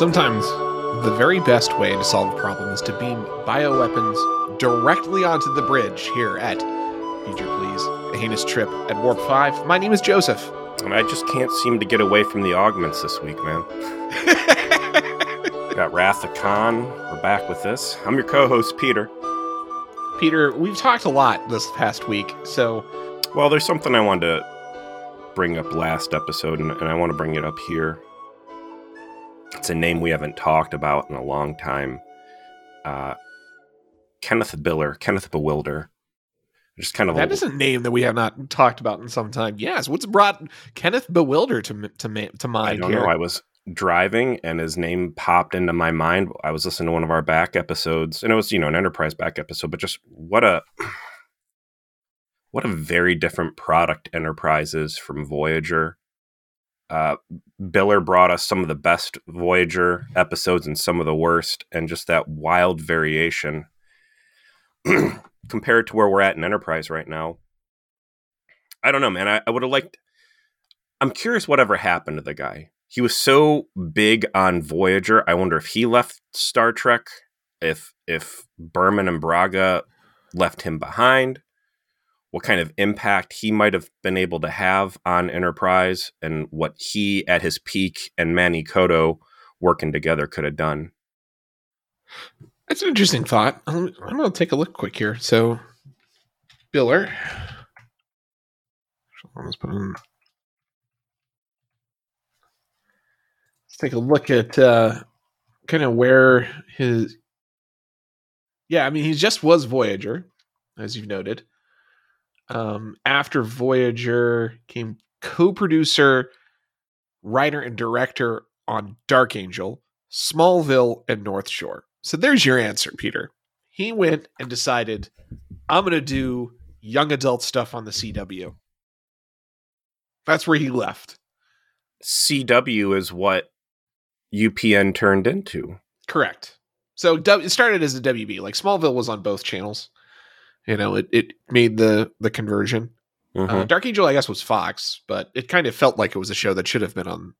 Sometimes the very best way to solve a problem is to beam bioweapons directly onto the bridge here at Future Please, a heinous trip at Warp 5. My name is Joseph. And I just can't seem to get away from the augments this week, man. Got Wrath of Khan. We're back with this. I'm your co-host, Peter. Peter, we've talked a lot this past week, so Well, there's something I wanted to bring up last episode, and, and I want to bring it up here. It's a name we haven't talked about in a long time. Uh, Kenneth Biller, Kenneth Bewilder. Just kind of that is a name that we have not talked about in some time. Yes, what's brought Kenneth Bewilder to to to I mind don't here? know. I was driving and his name popped into my mind. I was listening to one of our back episodes, and it was you know an Enterprise back episode, but just what a what a very different product Enterprise is from Voyager. Uh, Biller brought us some of the best Voyager episodes and some of the worst, and just that wild variation compared to where we're at in Enterprise right now. I don't know, man. I, I would have liked. I'm curious whatever happened to the guy. He was so big on Voyager. I wonder if he left Star Trek, if if Berman and Braga left him behind, what kind of impact he might have been able to have on Enterprise, and what he at his peak and Manny Coto working together could have done. That's an interesting thought. I'm, I'm going to take a look quick here. So, Biller. Let's put in. Let's take a look at uh, kind of where his. Yeah, I mean, he just was Voyager, as you've noted. Um, after Voyager came co-producer, writer, and director on Dark Angel, Smallville, and North Shore. So there's your answer, Peter. He went and decided, I'm going to do young adult stuff on the CW. That's where he left. CW is what UPN turned into. Correct. So it started as a WB. Like Smallville was on both channels. You know, it, it made the the conversion. Uh, Mhm. Dark Angel, I guess, was Fox, but it kind of felt like it was a show that should have been on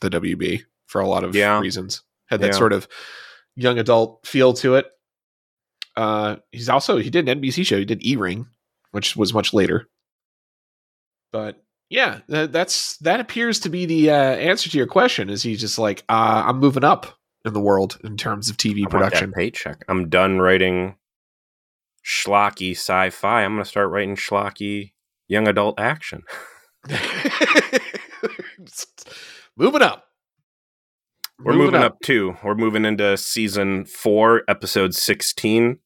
the WB for a lot of Yeah. reasons. Had that Yeah. sort of young adult feel to it. Uh, he's also he did an NBC show. He did E Ring, which was much later. But yeah, that, that's that appears to be the uh, answer to your question. Is he just like uh, I'm moving up in the world in terms of TV I production? paycheck. I'm done writing schlocky sci-fi. I'm going to start writing schlocky young adult action. moving up. We're moving, up. too. We're moving into season four, episode 16,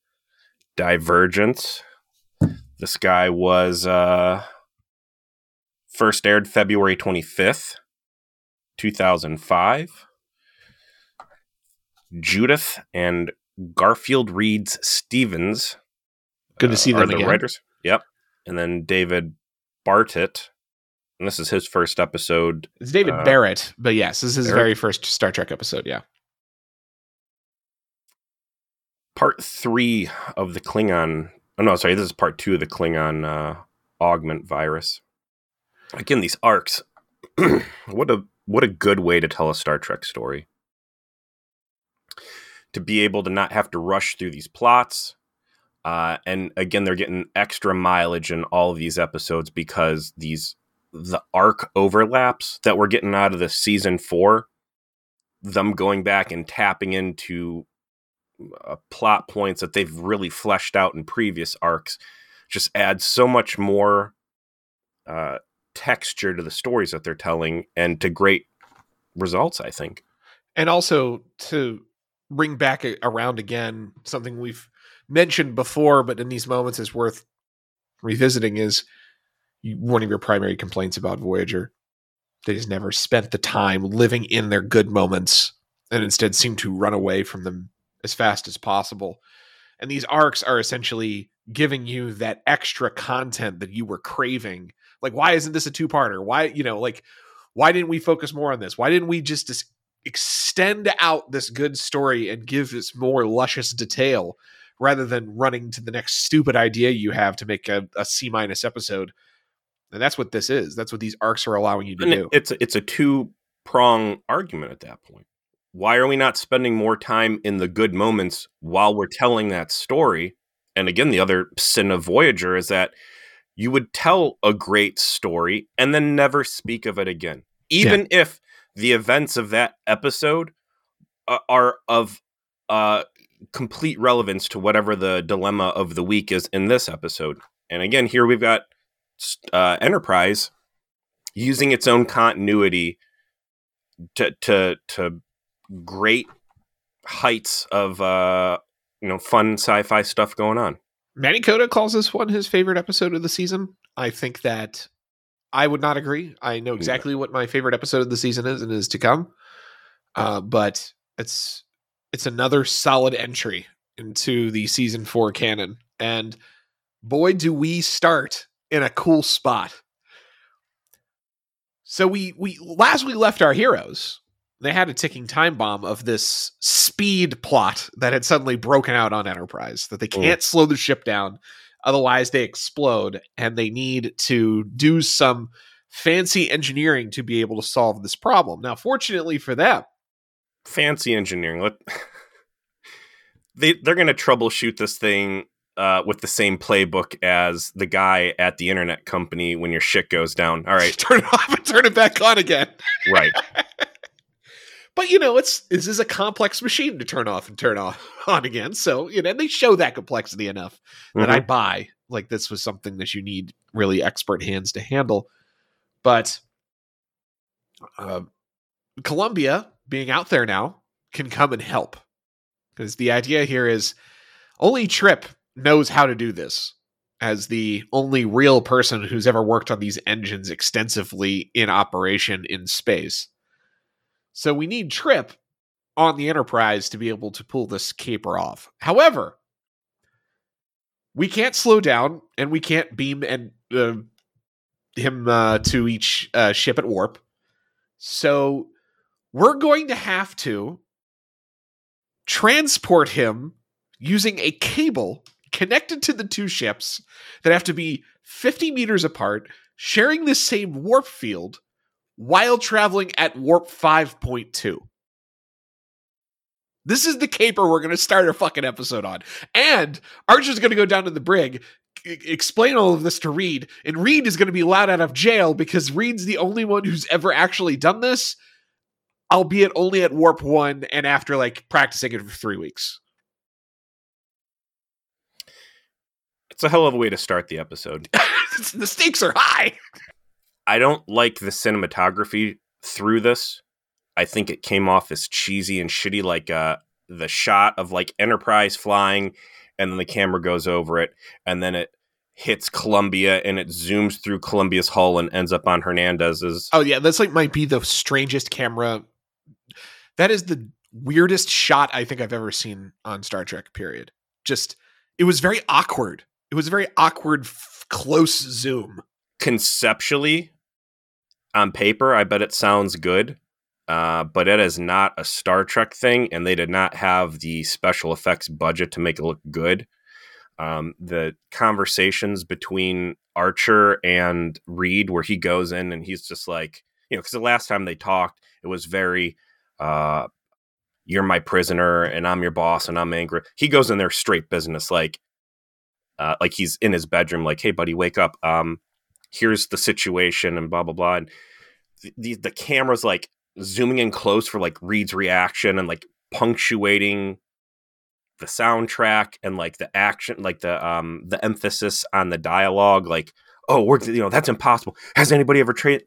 Divergence. This guy was uh, first aired February 25th, 2005. Judith and Garfield Reeves-Stevens. Good to see are them the again. writers. Yep. And then David Bartlett. And this is his first episode It's David Uh, Barrett, but yes, this is his very first Star Trek episode. Yeah. part three of the Klingon. Oh no, sorry, this is part two of the Klingon uh, augment virus. Again, these arcs. what a what a good way to tell a Star Trek story. To be able to not have to rush through these plots, uh, and again, they're getting extra mileage in all of these episodes because these the arc overlaps that we're getting out of the season four. Them going back and tapping into uh, plot points that they've really fleshed out in previous arcs just adds so much more uh, texture to the stories that they're telling and to great results i think And also to bring back around again something we've mentioned before, but in these moments is worth revisiting is one of your primary complaints about Voyager. They just never spent the time living in their good moments and instead seem to run away from them as fast as possible. And these arcs are essentially giving you that extra content that you were craving. Like, why isn't this a two parter? Why, you know, like, why didn't we focus more on this? Why didn't we just dis- extend out this good story and give us more luscious detail rather than running to the next stupid idea you have to make a, a C minus episode? And that's what this is. That's what these arcs are allowing you to And do. it's a, it's a two prong argument at that point. why are we not spending more time in the good moments while we're telling that story? And again, the other sin of Voyager is that you would tell a great story and then never speak of it again. Even yeah. if the events of that episode uh, are of uh, complete relevance to whatever the dilemma of the week is in this episode. And again, here we've got uh, Enterprise using its own continuity to to to great heights of uh, you know fun sci-fi stuff going on. Manny Coto calls this one his favorite episode of the season. I think that I would not agree. I know exactly yeah. what my favorite episode of the season is and is to come. Uh, but it's it's another solid entry into the season four canon. And boy, do we start in a cool spot. So we we last we left our heroes, they had a ticking time bomb of this speed plot that had suddenly broken out on Enterprise that they can't slow the ship down otherwise they explode and they need to do some fancy engineering to be able to solve this problem. Now fortunately for them, fancy engineering. Let they they're going to troubleshoot this thing uh, with the same playbook as the guy at the internet company when your shit goes down. All right, turn it off and turn it back on again. Right. but you know, it's this is a complex machine to turn off and turn off on again. So you know, they show that complexity enough that mm-hmm. I buy. Like this was something that you need really expert hands to handle. But uh, Columbia being out there now can come and help because the idea here is only Trip knows how to do this as the only real person who's ever worked on these engines extensively in operation in space. So we need Trip on the Enterprise to be able to pull this caper off. However, we can't slow down and we can't beam and uh, him uh, to each uh, ship at warp. So we're going to have to transport him using a cable connected to the two ships that have to be 50 meters apart, sharing the same warp field while traveling at warp 5.2. This is the caper we're going to start our fucking episode on. And Archer's going to go down to the brig, explain all of this to Reed, and Reed is going to be allowed out of jail because Reed's the only one who's ever actually done this albeit only at warp one and after like practicing it for three weeks. It's a hell of a way to start the episode. the stakes are high. I don't like the cinematography through this. I think it came off as cheesy and shitty, like uh, the shot of like Enterprise flying, and then the camera goes over it, and then it hits Columbia and it zooms through Columbia's hull and ends up on Hernandez's. Oh yeah, that's like might be the strangest camera that is the weirdest shot I think I've ever seen on Star Trek. Period. Just it was very awkward. It was a very awkward, f- close zoom. Conceptually, on paper, I bet it sounds good, uh, but it is not a Star Trek thing, and they did not have the special effects budget to make it look good. Um, the conversations between Archer and Reed, where he goes in and he's just like, you know, because the last time they talked, it was very uh, you're my prisoner and I'm your boss and I'm angry. He goes in there straight business, like, uh, like he's in his bedroom, like, hey, buddy, wake up. Um, here's the situation and blah blah blah. And the the, camera's like zooming in close for like Reed's reaction and like punctuating the soundtrack and like the action, like the um the emphasis on the dialogue, like, oh, we're you know that's impossible. Has anybody ever tried?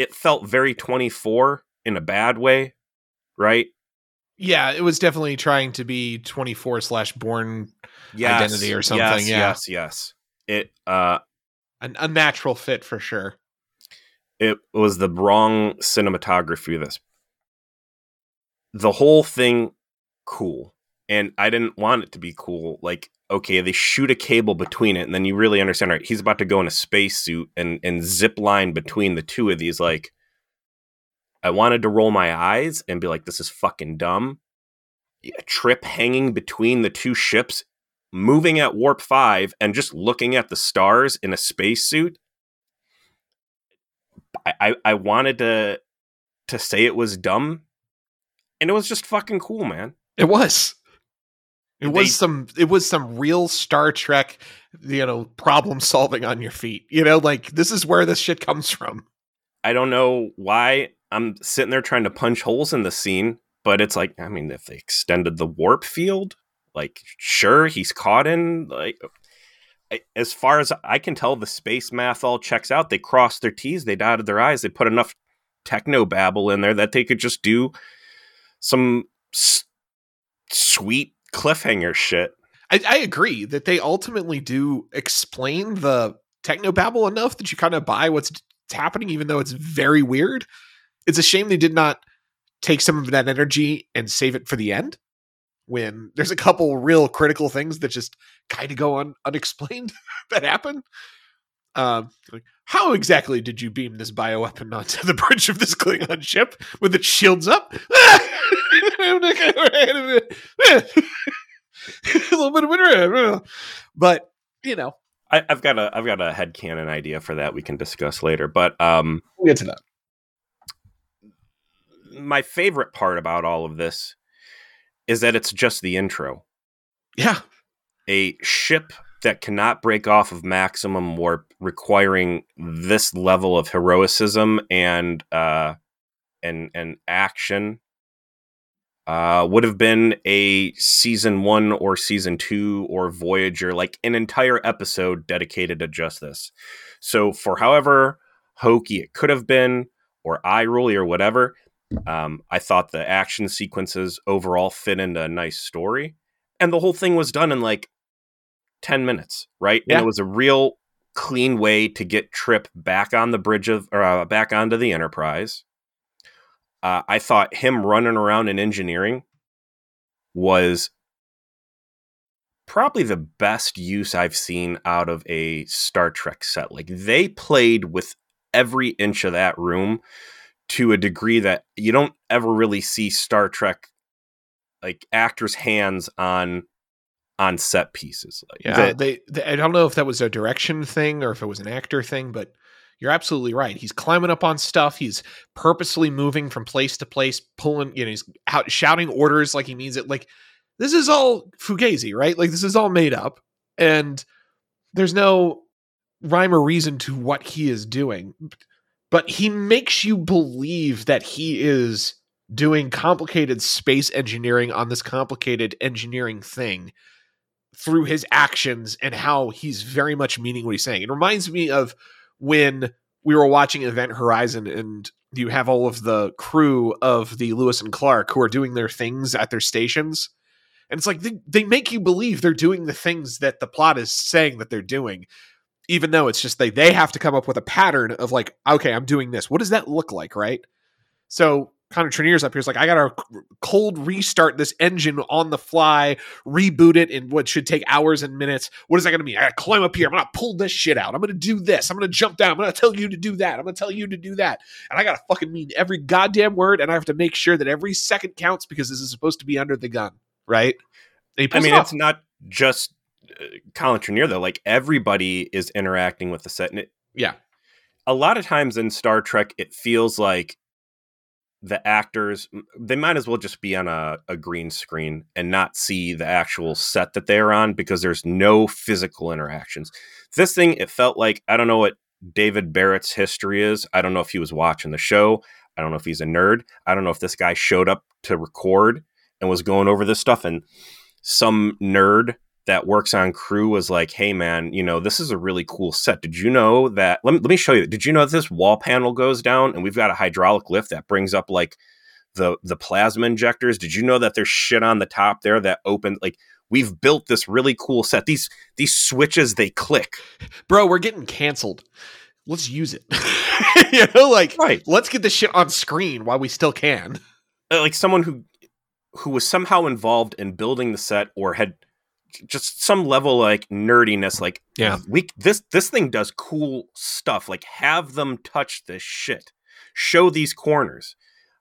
It felt very 24 in a bad way, right? Yeah, it was definitely trying to be 24 slash Bourne yes, identity or something. Yes, yeah. yes, yes. It uh an unnatural fit for sure. It was the wrong cinematography of this. The whole thing cool. And I didn't want it to be cool. Like okay, they shoot a cable between it, and then you really understand, right, he's about to go in a spacesuit and and zip line between the two of these. Like, I wanted to roll my eyes and be like, this is fucking dumb. A trip hanging between the two ships, moving at warp five, and just looking at the stars in a spacesuit. I, I, I wanted to to say it was dumb, and it was just fucking cool, man. It was. It They- was some it was some real Star Trek, you know, problem solving on your feet. You know, like this is where this shit comes from. I don't know why I'm sitting there trying to punch holes in the scene, but it's like, I mean, if they extended the warp field, like, sure, he's caught in, like, as far as I can tell, the space math all checks out. They crossed their T's, they dotted their I's, they put enough techno babble in there that they could just do some s- sweet cliffhanger shit. I, I agree that they ultimately do explain the technobabble enough that you kind of buy what's happening, even though it's very weird. It's a shame they did not take some of that energy and save it for the end. When there's a couple real critical things that just kind of go un- unexplained that happen. Um, like, how exactly did you beam this bioweapon onto the bridge of this Klingon ship with its shields up? a little bit of it, but you know, I, I've got a I've got a headcanon idea for that we can discuss later. But um we'll get to that. my favorite part about all of this is that it's just the intro. Yeah, A ship that cannot break off of maximum warp, requiring this level of heroicism and uh, and and action, uh, would have been a season one or season two or Voyager, like an entire episode dedicated to just this. So for however hokey it could have been, or eye rolly or whatever, um, I thought the action sequences overall fit into a nice story, and the whole thing was done in like ten minutes, right? Yeah. And it was a real clean way to get Trip back on the bridge of, or uh, back onto the Enterprise. Uh, I thought him running around in engineering was probably the best use I've seen out of a Star Trek set. Like they played with every inch of that room to a degree that you don't ever really see Star Trek like actors' hands on on set pieces. Like yeah. the- They, they, I don't know if that was a direction thing or if it was an actor thing, but you're absolutely right. He's climbing up on stuff. He's purposely moving from place to place, pulling. You know, he's out shouting orders like he means it. Like this is all fugazi, right? Like this is all made up, and there's no rhyme or reason to what he is doing. But he makes you believe that he is doing complicated space engineering on this complicated engineering thing through his actions and how he's very much meaning what he's saying. It reminds me of when we were watching Event Horizon and you have all of the crew of the Lewis and Clark who are doing their things at their stations. And it's like they, they make you believe they're doing the things that the plot is saying that they're doing, even though it's just they they have to come up with a pattern of like, okay, I'm doing this. What does that look like, right? So Connor Trinneer's up here is like, I gotta cold restart this engine on the fly, reboot it in what should take hours and minutes. What is that gonna mean? I gotta climb up here. I'm gonna pull this shit out. I'm gonna do this. I'm gonna jump down. I'm gonna tell you to do that. I'm gonna tell you to do that. And I gotta fucking mean every goddamn word, and I have to make sure that every second counts because this is supposed to be under the gun, right? I mean, it it's not just uh, Colin Trinneer though. Like everybody is interacting with the set, and it, Yeah. a lot of times in Star Trek, it feels like the actors they might as well just be on a, a green screen and not see the actual set that they're on because there's no physical interactions. This thing, it felt like I don't know what David Barrett's history is. I don't know if he was watching the show. I don't know if he's a nerd. I don't know if this guy showed up to record and was going over this stuff and some nerd that works on crew was like, "Hey man, you know, this is a really cool set. Did you know that let me let me show you. Did you know that this wall panel goes down and we've got a hydraulic lift that brings up like the the plasma injectors? Did you know that there's shit on the top there that open like we've built this really cool set. These these switches they click. Bro, we're getting canceled. Let's use it. you know, like Right. let's get this shit on screen while we still can. Uh, Like someone who who was somehow involved in building the set or had just some level like nerdiness like Yeah. we this this thing does cool stuff like have them touch this shit. Show these corners.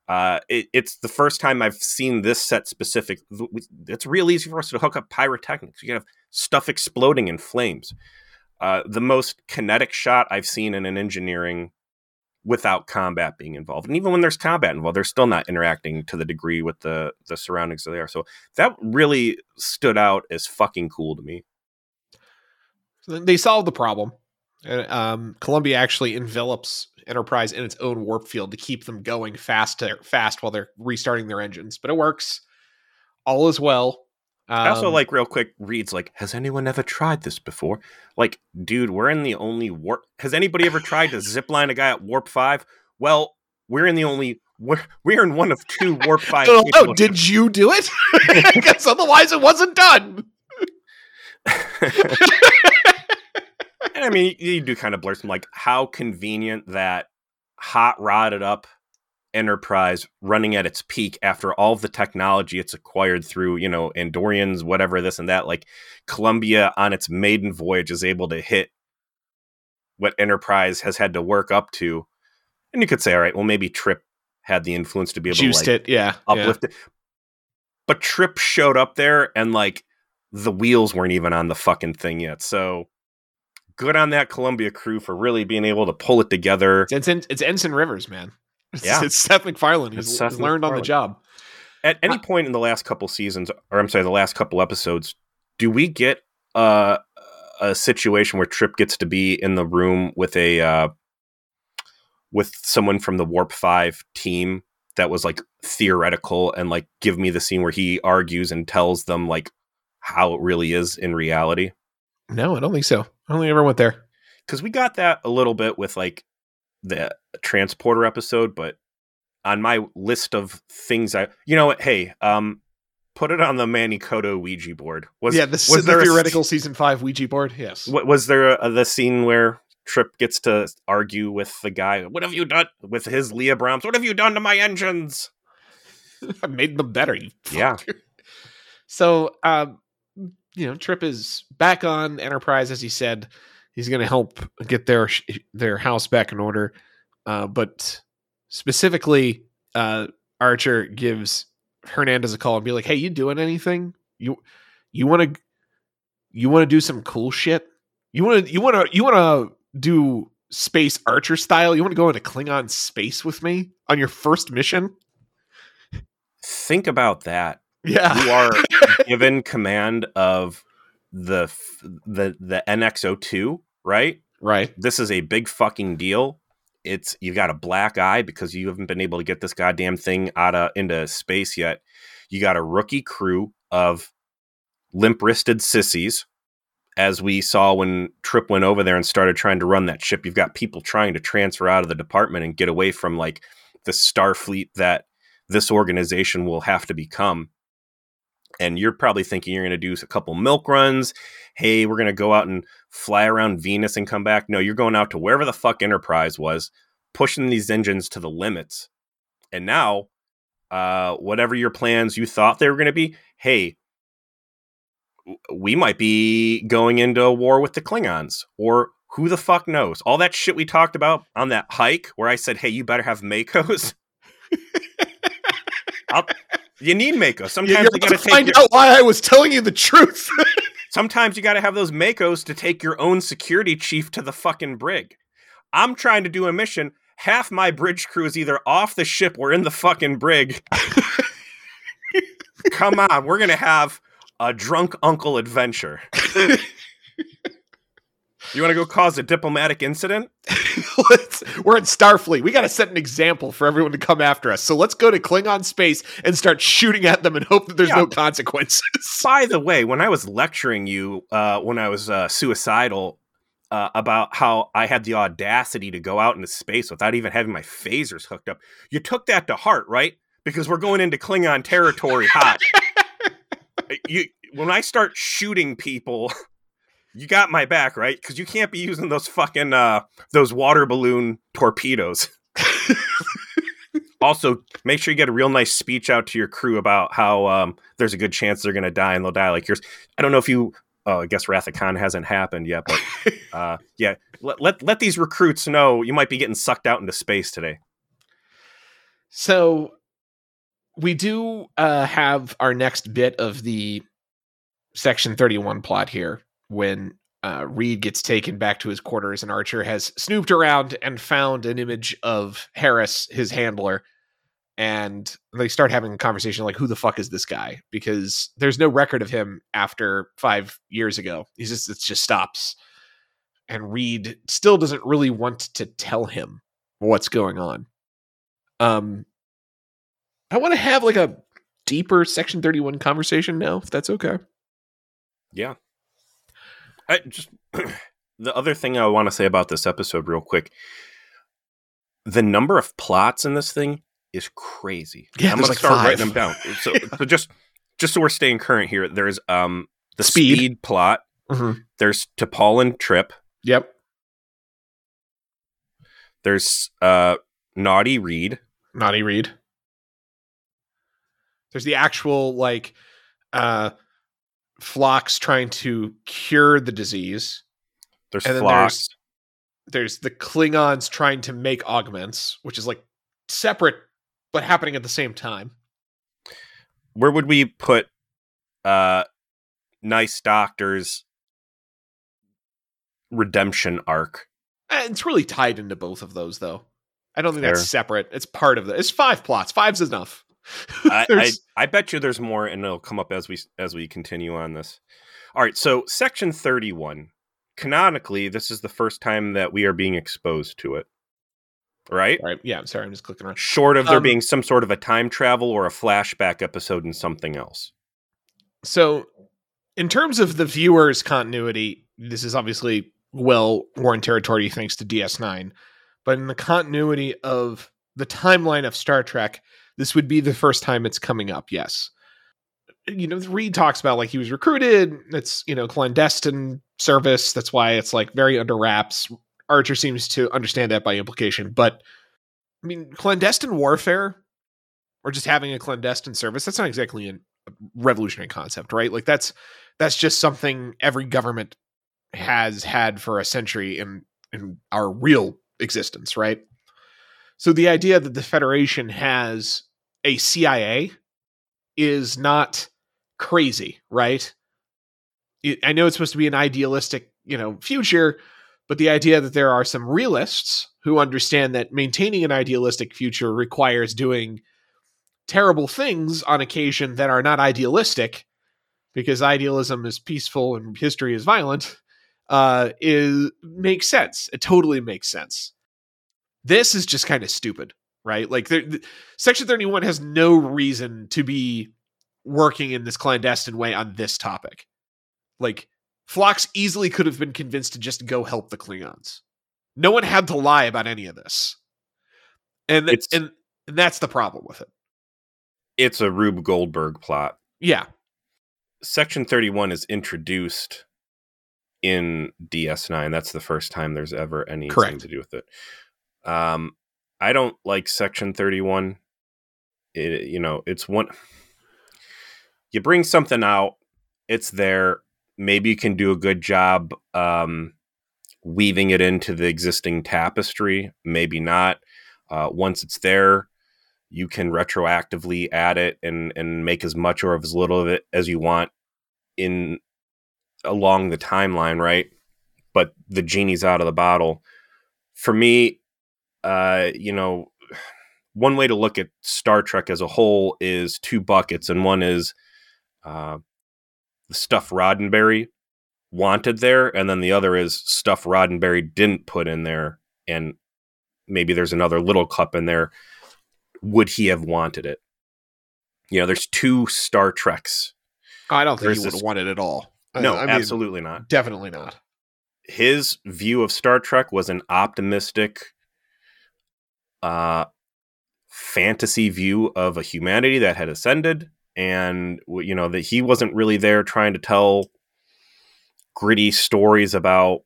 Uh it, it's the first time i've seen this set specific it's real easy for us to hook up pyrotechnics. You can have stuff exploding in flames. Uh the most kinetic shot i've seen in an engineering without combat being involved. And even when there's combat involved, they're still not interacting to the degree with the the surroundings that they are. So that really stood out as fucking cool to me. They solved the problem. And um, Columbia actually envelops Enterprise in its own warp field to keep them going fast fast while they're restarting their engines. But it works. All is well. Um, I also like real quick reads like, has anyone ever tried this before? Like, dude, we're in the only warp. Has anybody ever tried to zipline a guy at warp five? Well, we're in the only. We're, we're in one of two warp five. oh, oh did you do it? Because otherwise, it wasn't done. and I mean, you do kind of blur some like how convenient that hot rodded up enterprise running at its peak after all the technology it's acquired through you know andorians whatever this and that like columbia on its maiden voyage is able to hit what enterprise has had to work up to and you could say all right well maybe trip had the influence to be able Juiced to like, it yeah uplift yeah. it but trip showed up there and like the wheels weren't even on the fucking thing yet so good on that Columbia crew for really being able to pull it together. It's, it's, it's Ensign Rivers, man. Yeah, it's Seth MacFarlane. He's, Seth he's learned MacFarlane. on the job. At any uh, point in the last couple seasons, or I'm sorry, the last couple episodes, do we get uh, a situation where Trip gets to be in the room with a uh, with someone from the Warp Five team that was like theoretical and like give me the scene where he argues and tells them like how it really is in reality? No, I don't think so. I only ever went there because we got that a little bit with like the transporter episode, but on my list of things I, you know what? Hey, um, put it on the Manny Coto Ouija board. Was yeah, the, was the theoretical a, season five Ouija board? Yes. What, was there a, the scene where Trip gets to argue with the guy? What have you done with his Leah Brahms? What have you done to my engines? I made them better. You yeah. so, um, you know, Trip is back on Enterprise, as he said. He's going to help get their their house back in order. Uh, but specifically, uh, Archer gives Hernandez a call and be like, "Hey, you doing anything? You you want to you want to do some cool shit? You want to you want to you want to do space Archer style? You want to go into Klingon space with me on your first mission?" Think about that. Yeah, you are given command of the the the NX02, right? Right. This is a big fucking deal. It's you've got a black eye because you haven't been able to get this goddamn thing out of into space yet. You got a rookie crew of limp wristed sissies, as we saw when Trip went over there and started trying to run that ship. You've got people trying to transfer out of the department and get away from like the Starfleet that this organization will have to become and you're probably thinking you're going to do a couple milk runs. Hey, we're going to go out and fly around Venus and come back. No, you're going out to wherever the fuck Enterprise was, pushing these engines to the limits. And now, uh, whatever your plans you thought they were going to be, hey, we might be going into a war with the Klingons, or who the fuck knows? All that shit we talked about on that hike where I said, hey, you better have MACOs. I'll, you need MACO. Sometimes you, you got to find your, out why I was telling you the truth. sometimes you got to have those MACOs to take your own security chief to the fucking brig. I'm trying to do a mission. Half my bridge crew is either off the ship or in the fucking brig. Come on, we're gonna have a drunk uncle adventure. You want to go cause a diplomatic incident? we're in Starfleet. We got to set an example for everyone to come after us. So let's go to Klingon space and start shooting at them and hope that there's yeah. no consequences. By the way, when I was lecturing you, uh, when I was uh, suicidal, uh, about how I had the audacity to go out into space without even having my phasers hooked up, you took that to heart, right? Because we're going into Klingon territory hot. you, when I start shooting people you got my back, right? Because you can't be using those fucking uh, those water balloon torpedoes. also, make sure you get a real nice speech out to your crew about how um, there's a good chance they're going to die and they'll die like yours. I don't know if you. Oh, I guess Khan hasn't happened yet, but uh, yeah, let, let let these recruits know you might be getting sucked out into space today. So we do uh, have our next bit of the section 31 plot here when uh, Reed gets taken back to his quarters, and Archer has snooped around and found an image of Harris, his handler. And they start having a conversation like, who the fuck is this guy? Because there's no record of him after five years ago. He's just, it just stops. And Reed still doesn't really want to tell him what's going on. Um, I want to have like a deeper Section 31 conversation now, if that's okay. Yeah. I just the other thing I want to say about this episode real quick. The number of plots in this thing is crazy. Yeah, I'm gonna like start five. writing them down. So, so just just so we're staying current here, there's um the Speed. speed, plot. Mm-hmm. There's T'Pol Trip. Yep. There's uh Naughty Reed. Naughty Reed. There's the actual like uh Phlox trying to cure the disease. There's And then Phlox. There's the Klingons trying to make augments, which is like separate but happening at the same time. Where would we put uh Nice Doctor's redemption arc? Uh, It's really tied into both of those though. I don't think that's separate. It's part of the It's five plots. Five's enough. I, I, I bet you there's more, and it'll come up as we as we continue on this. All right, so section thirty one. Canonically, this is the first time that we are being exposed to it, right? Right. Yeah, I'm sorry. I'm just clicking around. Short of there Um, being some sort of a time travel or a flashback episode in something else. So, in terms of the viewer's continuity, this is obviously well worn territory thanks to DS9. But in the continuity of the timeline of Star Trek, this would be the first time it's coming up. Yes. You know, Reed talks about like he was recruited. It's, you know, clandestine service. That's why it's like very under wraps. Archer seems to understand that by implication. But I mean, clandestine warfare or just having a clandestine service, that's not exactly a revolutionary concept, right? Like that's that's just something every government has had for a century in in our real existence, right? So the idea that the Federation has a CIA is not crazy, right? It, I know it's supposed to be an idealistic, you know, future, but the idea that there are some realists who understand that maintaining an idealistic future requires doing terrible things on occasion that are not idealistic because idealism is peaceful and history is violent uh is makes sense. It totally makes sense. This is just kind of stupid right like there, th- section 31 has no reason to be working in this clandestine way on this topic like Phlox easily could have been convinced to just go help the klingons no one had to lie about any of this and It's- and, and that's the problem with it It's a Rube Goldberg plot. yeah Section 31 is introduced in DS9. That's the first time there's ever anything Correct. to do with it. Um, I don't like Section 31. It, you know, it's one. You bring something out, it's there. Maybe you can do a good job um, weaving it into the existing tapestry. Maybe not. Uh, once it's there, you can retroactively add it and and make as much or as little of it as you want in along the timeline, right? But the genie's out of the bottle. For me, uh, you know, one way to look at Star Trek as a whole is two buckets, and one is uh, the stuff Roddenberry wanted there, and then the other is stuff Roddenberry didn't put in there, and maybe there's another little cup in there. Would he have wanted it? You know, there's two Star Treks. i don't think There's he would have wanted it at all No, I mean, absolutely not. definitely not his view of Star Trek was an optimistic uh fantasy view of a humanity that had ascended and you know that he wasn't really there trying to tell gritty stories about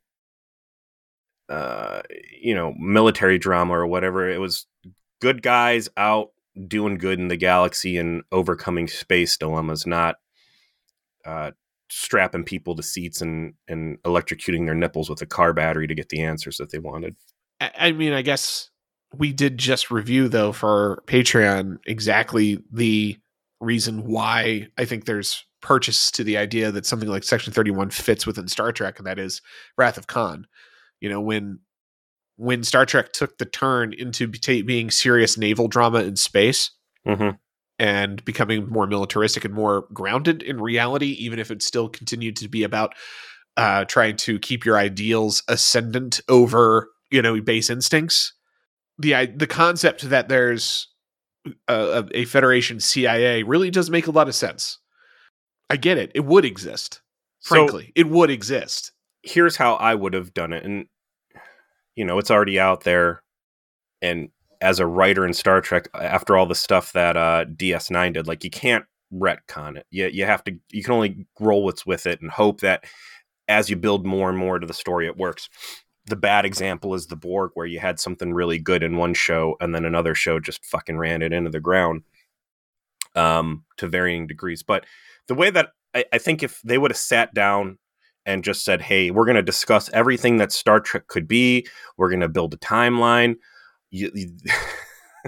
uh you know military drama or whatever it was good guys out doing good in the galaxy and overcoming space dilemmas not uh strapping people to seats and and electrocuting their nipples with a car battery to get the answers that they wanted. I, I mean, I guess we did just review though for Patreon exactly the reason why I think there's purchase to the idea that something like Section 31 fits within Star Trek, and that is Wrath of Khan. You know, when when Star Trek took the turn into be- being serious naval drama in space Mm-hmm. and becoming more militaristic and more grounded in reality, even if it still continued to be about uh, trying to keep your ideals ascendant over, you know, base instincts. The the concept that there's a, a Federation CIA really does make a lot of sense. I get it; it would exist. So Frankly, it would exist. here's how I would have done it, and you know, it's already out there. And as a writer in Star Trek, after all the stuff that uh, DS9 did, like you can't retcon it. You you have to. You can only roll what's with it and hope that as you build more and more to the story, it works. The bad example is the Borg, where you had something really good in one show, and then another show just fucking ran it into the ground, um, to varying degrees. But the way that I, I think if they would have sat down and just said, "Hey, we're going to discuss everything that Star Trek could be. We're going to build a timeline. You, you-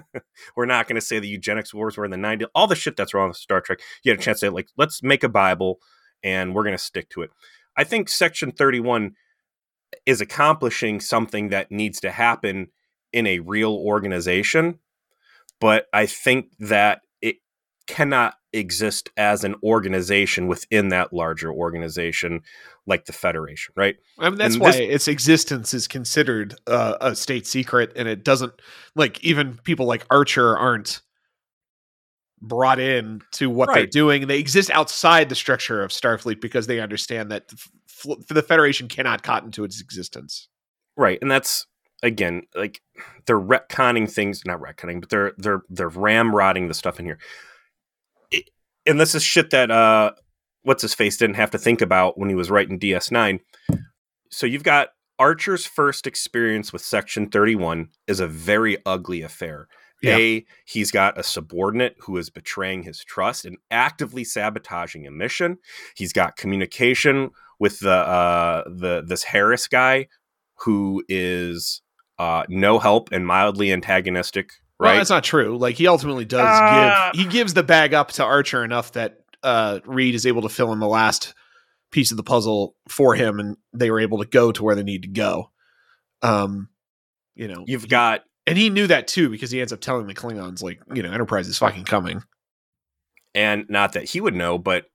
we're not going to say the eugenics wars were in the 90s. All the shit that's wrong with Star Trek. You had a chance to like, let's make a Bible and we're going to stick to it. I think Section 31 is accomplishing something that needs to happen in a real organization, but I think that it cannot exist as an organization within that larger organization like the Federation, right? I mean, that's And why this- its existence is considered uh, a state secret, and it doesn't like even people like Archer aren't brought in to what they're Right. doing. They exist outside the structure of Starfleet because they understand that f- the Federation cannot cotton to its existence. Right, and that's again like they're retconning things, not retconning, but they're they're they're ramrodding the stuff in here. It- and this is shit that uh, what's his face didn't have to think about when he was writing DS9. So you've got Archer's first experience with Section Thirty One is a very ugly affair. Yeah. A, he's got a subordinate who is betraying his trust and actively sabotaging a mission. He's got communication with the uh, the this Harris guy who is uh, no help and mildly antagonistic. Well, Right? that's not true. Like he ultimately does Ah. give he gives the bag up to Archer enough that uh, Reed is able to fill in the last piece of the puzzle for him, and they were able to go to where they need to go. Um, you know, You've got and he knew that too because he ends up telling the Klingons like, you know, Enterprise is fucking coming. and not that he would know, but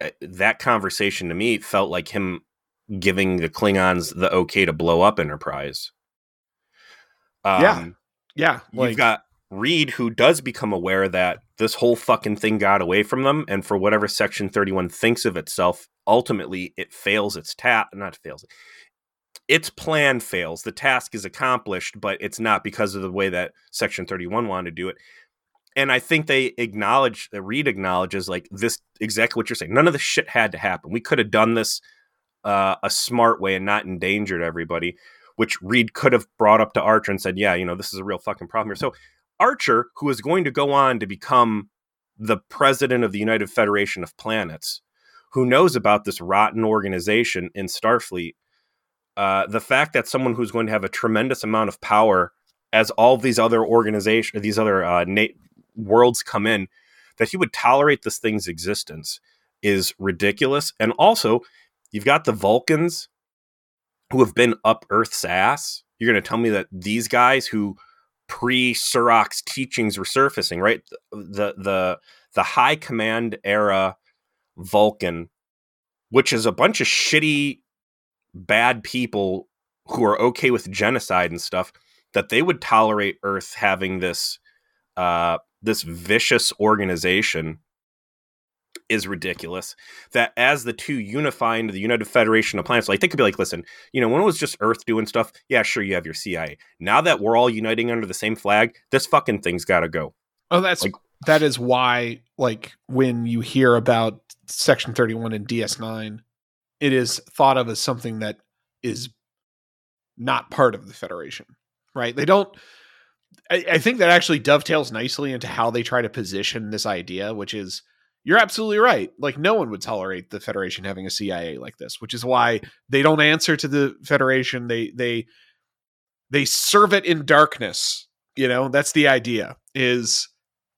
uh, that conversation to me felt like him giving the Klingons the okay to blow up Enterprise. Um, Yeah. Yeah, like You've got Reed, who does become aware that this whole fucking thing got away from them, and for whatever Section 31 thinks of itself, ultimately it fails its task. Not fails. Its plan fails. The task is accomplished, but it's not because of the way that Section 31 wanted to do it. And I think they acknowledge, uh, Reed acknowledges, like this exactly what you're saying. None of this shit had to happen. We could have done this uh, a smart way and not endangered everybody which Reed could have brought up to Archer and said, "Yeah, you know, this is a real fucking problem here." So Archer, who is going to go on to become the president of the United Federation of Planets, who knows about this rotten organization in Starfleet, uh, the fact that someone who's going to have a tremendous amount of power as all these other organizations, these other uh, na- worlds come in, that he would tolerate this thing's existence is ridiculous. And also, you've got the Vulcans who have been up Earth's ass. You're going to tell me that these guys who pre Surak's teachings were surfacing, right? The the the high command era Vulcan, which is a bunch of shitty, bad people who are okay with genocide and stuff, that they would tolerate Earth having this uh, this vicious organization is ridiculous. That as the two unify into the United Federation of Planets, like they could be like, listen, you know, when it was just Earth doing stuff, yeah, sure, you have your CIA. Now that we're all uniting under the same flag, this fucking thing's got to go. Oh, that's Like- that is why like when you hear about Section 31 in DS9, it is thought of as something that is not part of the Federation. Right? They don't I, I think that actually dovetails nicely into how they try to position this idea, which is you're absolutely right. Like no one would tolerate the Federation having a CIA like this, which is why they don't answer to the Federation. They they they serve it in darkness. You know, that's the idea. Is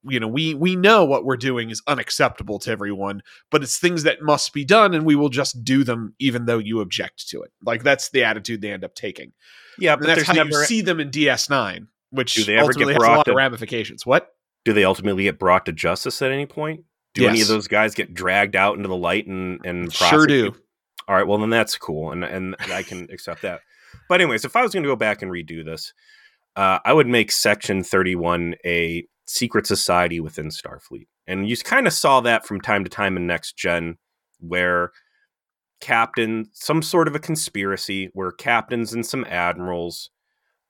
you know we we know what we're doing is unacceptable to everyone but it's things that must be done and we will just do them even though you object to it like that's the attitude they end up taking Yeah, and but that's how never. you see them in ds9 which Do they ever get ultimately has a brought lot of to- ramifications what do they ultimately get brought to justice at any point? Do any of those guys get dragged out into the light and and sure do? All right, well then that's cool, and and I can accept that. But anyways, if I was going to go back and redo this, uh, I would make Section Thirty One a secret society within Starfleet, and you kind of saw that from time to time in Next Gen, where captain some sort of a conspiracy where captains and some admirals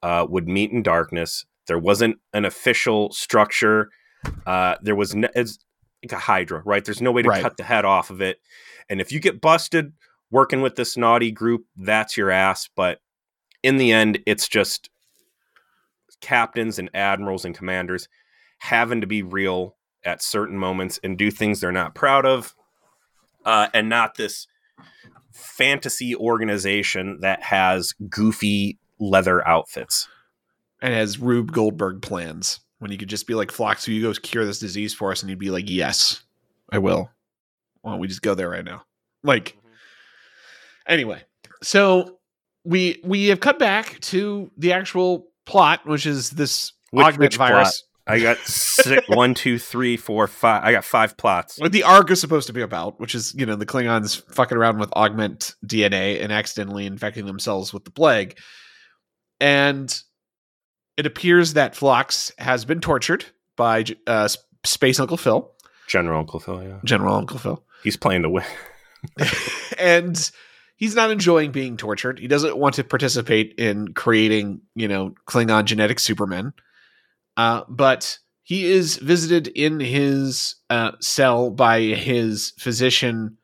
uh, would meet in darkness. There wasn't an official structure. Uh, there was no, it's like a Hydra, right? There's no way to Right. cut the head off of it. And if you get busted working with this naughty group, that's your ass. But in the end, it's just captains and admirals and commanders having to be real at certain moments and do things they're not proud of, uh, and not this fantasy organization that has goofy leather outfits. and has rube goldberg plans. When you could just be like Phlox will you go cure this disease for us? And you'd be like yes i will. Why don't we just go there right now? Like anyway so we we have cut back to the actual plot which is this Which- which virus I got six, one, two, three, four, five. I got five plots. what the arc is supposed to be about which is you know the klingons fucking around with augment dna and accidentally infecting themselves with the plague and it appears that Phlox has been tortured by uh, Space Uncle Phil, General Uncle Phil, yeah. General Uncle Phil, He's playing to win. and he's not enjoying being tortured. He doesn't want to participate in creating, you know, Klingon genetic supermen. Uh, but he is visited in his uh, cell by his physician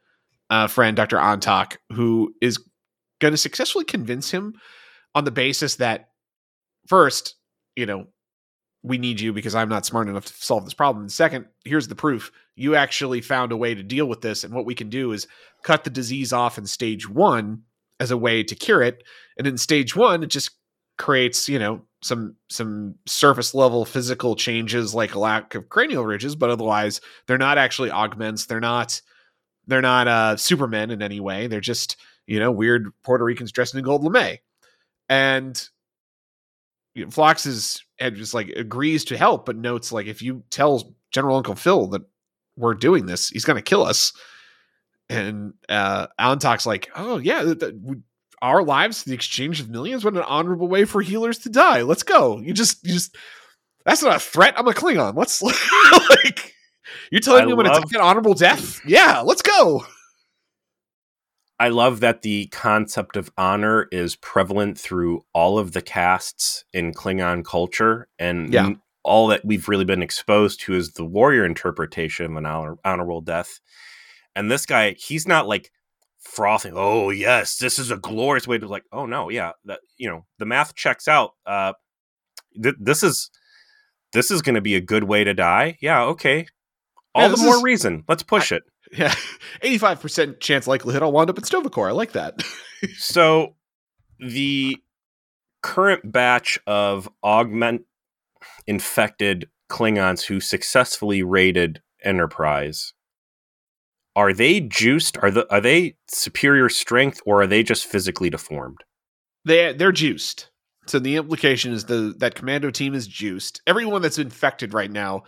uh, friend, Dr. Antaak, who is going to successfully convince him on the basis that first, you know, we need you because I'm not smart enough to solve this problem. And second, here's the proof. You actually found a way to deal with this. And what we can do is cut the disease off in stage one as a way to cure it. And in stage one, it just creates, you know, some some surface level physical changes like a lack of cranial ridges, but otherwise they're not actually augments. They're not they're not uh supermen in any way. They're just, you know, weird Puerto Ricans dressed in gold lame. And you know, and just like agrees to help, but notes like if you tell General Uncle Phil that we're doing this, he's gonna kill us. And uh Alantak's like, oh yeah, th- th- our lives, to the exchange of millions, what an honorable way for healers to die. Let's go. You just, you just, that's not a threat. I'm a Klingon. Let's like, you're telling I me I'm going to take an honorable death? Yeah, let's go. I love that the concept of honor is prevalent through all of the casts in Klingon culture, and Yeah. all that we've really been exposed to is the warrior interpretation of an honor- honorable death. And this guy, he's not like frothing. Oh yes, this is a glorious way to like. Oh no, yeah, that you know the math checks out. Uh, th- this is this is going to be a good way to die. Yeah, okay. All Yeah, the more is- reason. Let's push it. Yeah, 85% chance likelihood I'll wind up in Sto-vo-kor. I like that. So the current batch of augment infected Klingons who successfully raided Enterprise are they juiced? Are the are they superior strength or are they just physically deformed? they they're juiced. So the implication is the that commando team is juiced. Everyone that's infected right now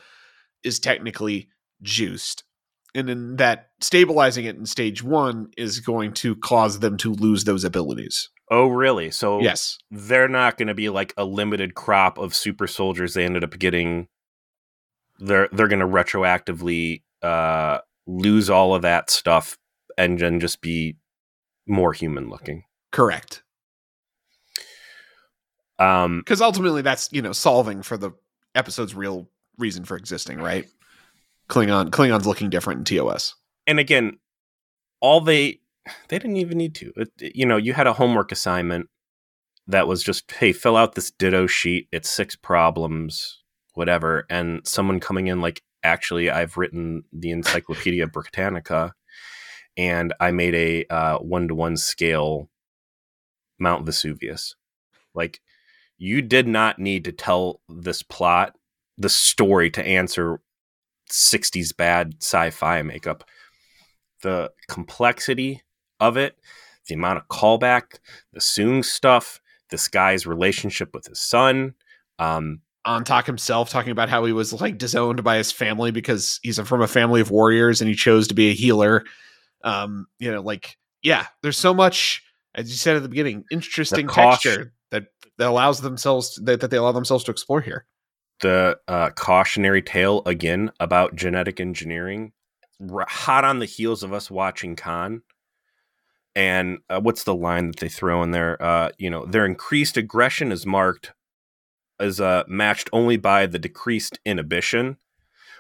is technically juiced. And in that stabilizing it in stage 1 is going to cause them to lose those abilities. Oh, really? So Yes. they're not going to be like a limited crop of super soldiers they ended up getting. They're they're going to retroactively uh, lose all of that stuff and then just be more human looking. Correct. Um, Cuz ultimately that's, you know, solving for the episode's real reason for existing, right? Klingon Klingons looking different in TOS. and again, all they they didn't even need to. It, you know, you had a homework assignment that was just, hey, fill out this ditto sheet. It's six problems, whatever, and someone coming in like, actually, I've written the Encyclopedia Britannica, and I made a one to one scale Mount Vesuvius. Like, you did not need to tell this plot, the story to answer 60s bad sci-fi makeup. The complexity of it, the amount of callback, the Soong stuff, this guy's relationship with his son, um, Antaak himself talking about how he was like disowned by his family because he's from a family of warriors and he chose to be a healer. Um, you know, like yeah, there's so much, as you said at the beginning, interesting The texture that that allows themselves that, that they allow themselves to explore here. the uh, cautionary tale again about genetic engineering, hot on the heels of us watching Khan. And uh, what's the line that they throw in there? Uh, you know, their increased aggression is marked as uh, matched only by the decreased inhibition.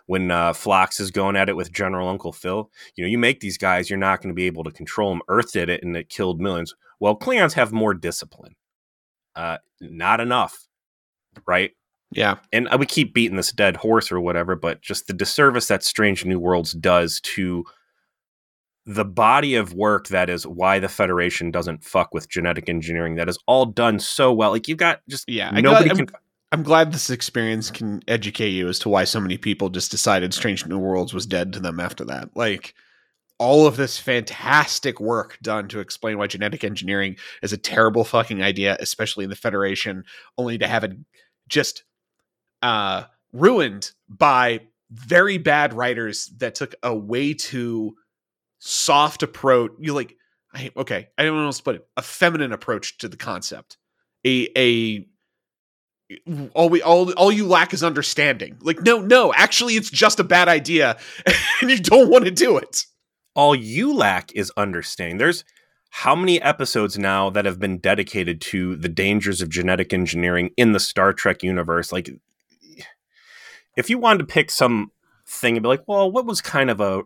When uh, Phlox is going at it with General Uncle Phil, you know, you make these guys, you're not going to be able to control them. Earth did it, and it killed millions. Well, Klingons have more discipline. Uh, not enough, right? Yeah, and I we keep beating this dead horse or whatever, but just the disservice that Strange New Worlds does to the body of work that is why the Federation doesn't fuck with genetic engineering that is all done so well. Like you've got just yeah. I nobody got, can. I'm, glad this experience can educate you as to why so many people just decided Strange New Worlds was dead to them after that. Like all of this fantastic work done to explain why genetic engineering is a terrible fucking idea, especially in the Federation, only to have it just uh, ruined by very bad writers that took a way too soft approach. You like, I, okay, I don't know how to split it. A feminine approach to the concept. A a all we all all you lack is understanding. Like, no, no, actually, it's just a bad idea, and you don't want to do it. All you lack is understanding. There's how many episodes now that have been dedicated to the dangers of genetic engineering in the Star Trek universe? Like, if you wanted to pick some thing and be like, well, what was kind of a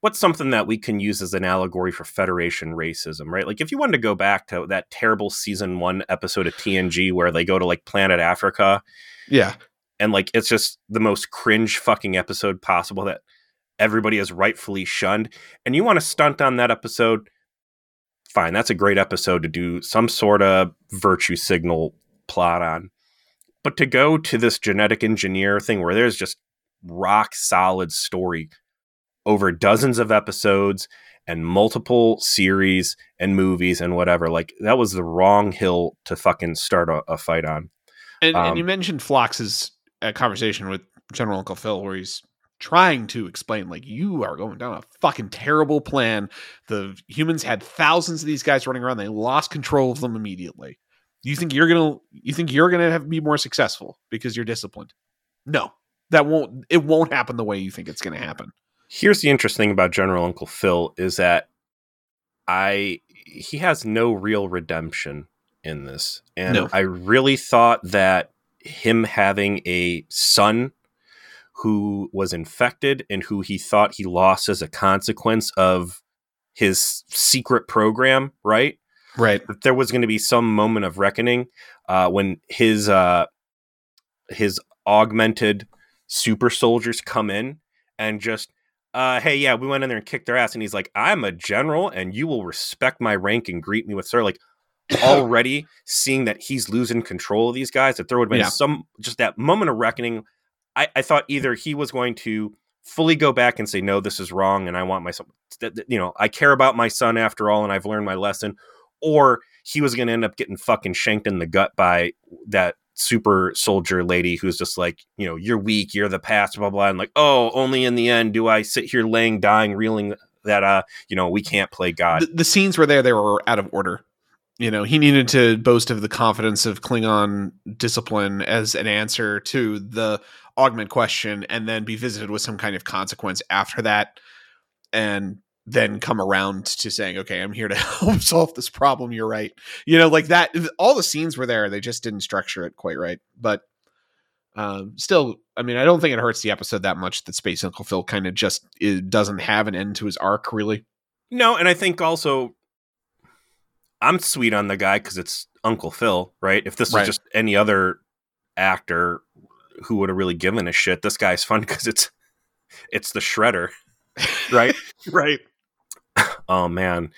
what's something that we can use as an allegory for Federation racism, right? Like if you wanted to go back to that terrible season one episode of TNG where they go to like planet Africa Yeah, and like it's just the most cringe fucking episode possible that everybody has rightfully shunned, and you want to stunt on that episode, fine, that's a great episode to do some sort of virtue signal plot on. But to go to this genetic engineer thing where there's just rock solid story over dozens of episodes and multiple series and movies and whatever, like that was the wrong hill to fucking start a, a fight on. and, Um, and you mentioned Phlox's uh, conversation with General Uncle Phil, where he's trying to explain, like, you are going down a fucking terrible plan. The humans had thousands of these guys running around; they lost control of them immediately. You think you're gonna? You think you're gonna have be more successful because you're disciplined? No, that won't. It won't happen the way you think it's gonna happen. Here's the interesting thing about General Uncle Phil is that I he has no real redemption in this. And No. I really thought that him having a son who was infected and who he thought he lost as a consequence of his secret program, right? Right. that there was going to be some moment of reckoning uh, when his uh, his augmented super soldiers come in and just uh, hey yeah we went in there and kicked their ass and he's like i'm a general and you will respect my rank and greet me with sir like already seeing that he's losing control of these guys that there would have been Yeah. some just that moment of reckoning I, I thought either he was going to fully go back and say no this is wrong and i want my son you know i care about my son after all and i've learned my lesson or he was going to end up getting fucking shanked in the gut by that super soldier lady who's just like, you know, you're weak, you're the past, blah blah, and like, oh, only in the end do I sit here laying, dying, reeling that uh, you know, we can't play God. the, the scenes were there; they were out of order. You know, he needed to boast of the confidence of Klingon discipline as an answer to the augment question, and then be visited with some kind of consequence after that, and then come around to saying, "Okay, I'm here to help solve this problem." You're right. You know, like that. All the scenes were there; they just didn't structure it quite right. But um, still, I mean, I don't think it hurts the episode that much that Space Uncle Phil kind of just it doesn't have an end to his arc, really. no, and I think also I'm sweet on the guy because it's Uncle Phil, right? If this Right. was just any other actor who would have really given a shit, this guy's fun because it's it's the shredder, right? right. Oh man,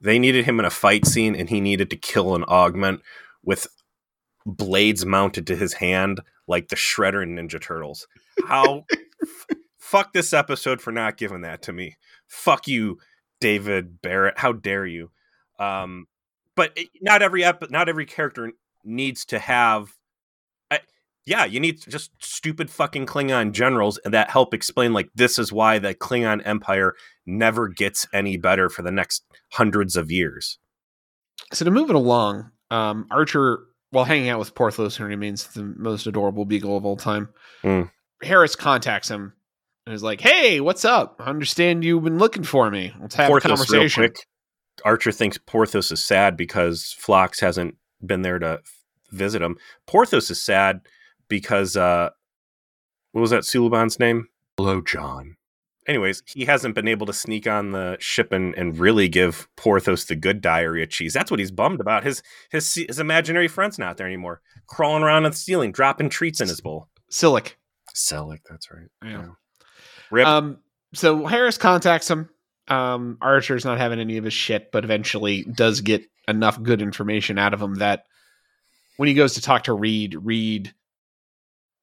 they needed him in a fight scene, and he needed to kill an augment with blades mounted to his hand, like the Shredder in Ninja Turtles. How f- fuck this episode for not giving that to me. Fuck you, David Barrett. How dare you? Um, but it, not every ep- not every character needs to have. Yeah, you need just stupid fucking Klingon generals that help explain like this is why the Klingon Empire never gets any better for the next hundreds of years. So to move it along, um, Archer, while hanging out with Porthos, who remains the most adorable beagle of all time, Mm. Harris contacts him and is like, "Hey, what's up? I understand you've been looking for me. Let's have Porthos, a real conversation." quick. Archer thinks Porthos is sad because Phlox hasn't been there to visit him. Porthos is sad because uh what was that Suliban's name? Hello, John. Anyways, he hasn't been able to sneak on the ship and, and really give Porthos the good diarrhea cheese. That's what he's bummed about. His his his imaginary friend's not there anymore. Crawling around on the ceiling, dropping treats in his bowl. Silik. Silik, that's right. Yeah. Rip. Um, so Harris contacts him. Um, Archer's not having any of his shit, but eventually does get enough good information out of him that when he goes to talk to Reed, Reed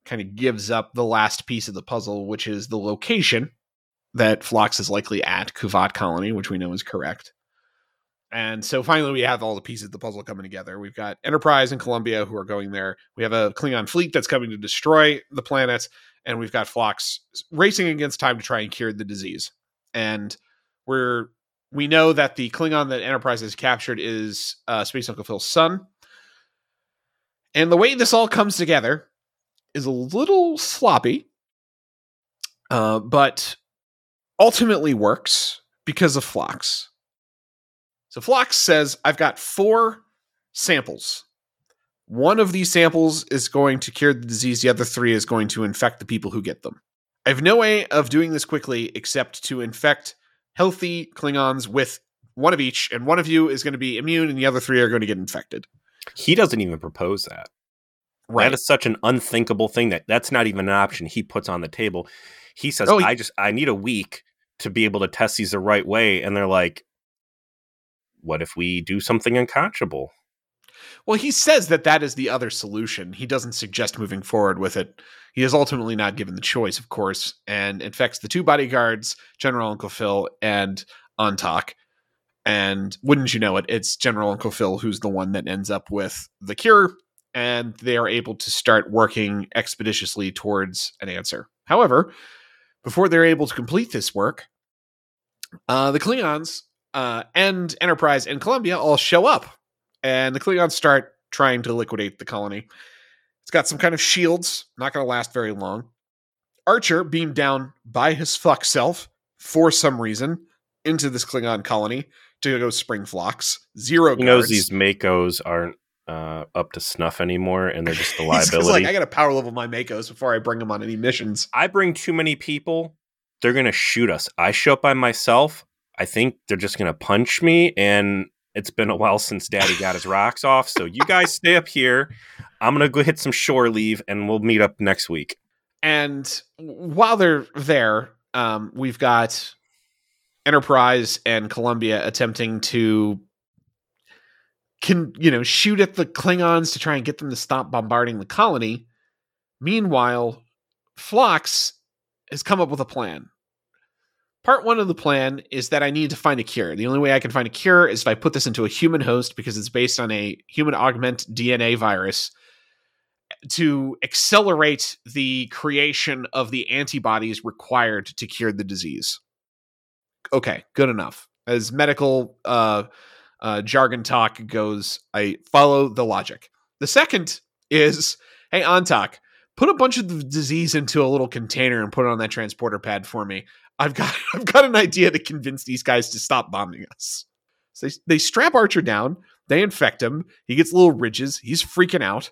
kind of gives up the last piece of the puzzle, which is the location that Phlox is likely at, Qu'Vat Colony, which we know is correct. And so finally, we have all the pieces of the puzzle coming together. We've got Enterprise and Columbia who are going there. We have a Klingon fleet that's coming to destroy the planet, and we've got Phlox racing against time to try and cure the disease. And we're we know that the Klingon that Enterprise has captured is uh, Space Uncle Phil's son. And the way this all comes together is a little sloppy, uh, but ultimately works because of Phlox. So Phlox says, I've got four samples. One of these samples is going to cure the disease, the other three is going to infect the people who get them. I have no way of doing this quickly except to infect healthy Klingons with one of each, and one of you is going to be immune, and the other three are going to get infected. he doesn't even propose that. That is such an unthinkable thing that that's not even an option he puts on the table. He says, Oh, "I just I need a week to be able to test these the right way," and they're like, "What if we do something unconscionable?" Well, he says that that is the other solution. He doesn't suggest moving forward with it. He is ultimately not given the choice, of course, and infects the two bodyguards, General Uncle Phil and Antaak. And wouldn't you know it, it's General Uncle Phil who's the one that ends up with the cure, and they are able to start working expeditiously towards an answer. However, before they're able to complete this work, uh, the Klingons uh, and Enterprise and Columbia all show up and the Klingons start trying to liquidate the colony. It's got some kind of shields, not going to last very long. Archer beamed down by his fuck self for some reason into this Klingon colony to go spring Phlox. Zero He knows these MACOs aren't uh, up to snuff anymore, and they're just a liability. like, I got to power level my MACOs before I bring them on any missions. I bring too many people, they're gonna shoot us. I show up by myself. I think they're just gonna punch me, and it's been a while since Daddy got his rocks off. So you guys stay up here. I'm gonna go hit some shore leave, and we'll meet up next week. And while they're there, um, we've got Enterprise and Columbia attempting to can you know shoot at the Klingons to try and get them to stop bombarding the colony. Meanwhile, Phlox has come up with a plan. Part one of the plan is that I need to find a cure. The only way I can find a cure is if I put this into a human host because it's based on a human augment DNA virus to accelerate the creation of the antibodies required to cure the disease. Okay, good enough. As medical uh, uh, jargon talk goes, I follow the logic. The second is, hey, Antaak, put a bunch of the disease into a little container and put it on that transporter pad for me. I've got I've got an idea to convince these guys to stop bombing us. So they, they strap Archer down, they infect him, he gets little ridges, he's freaking out.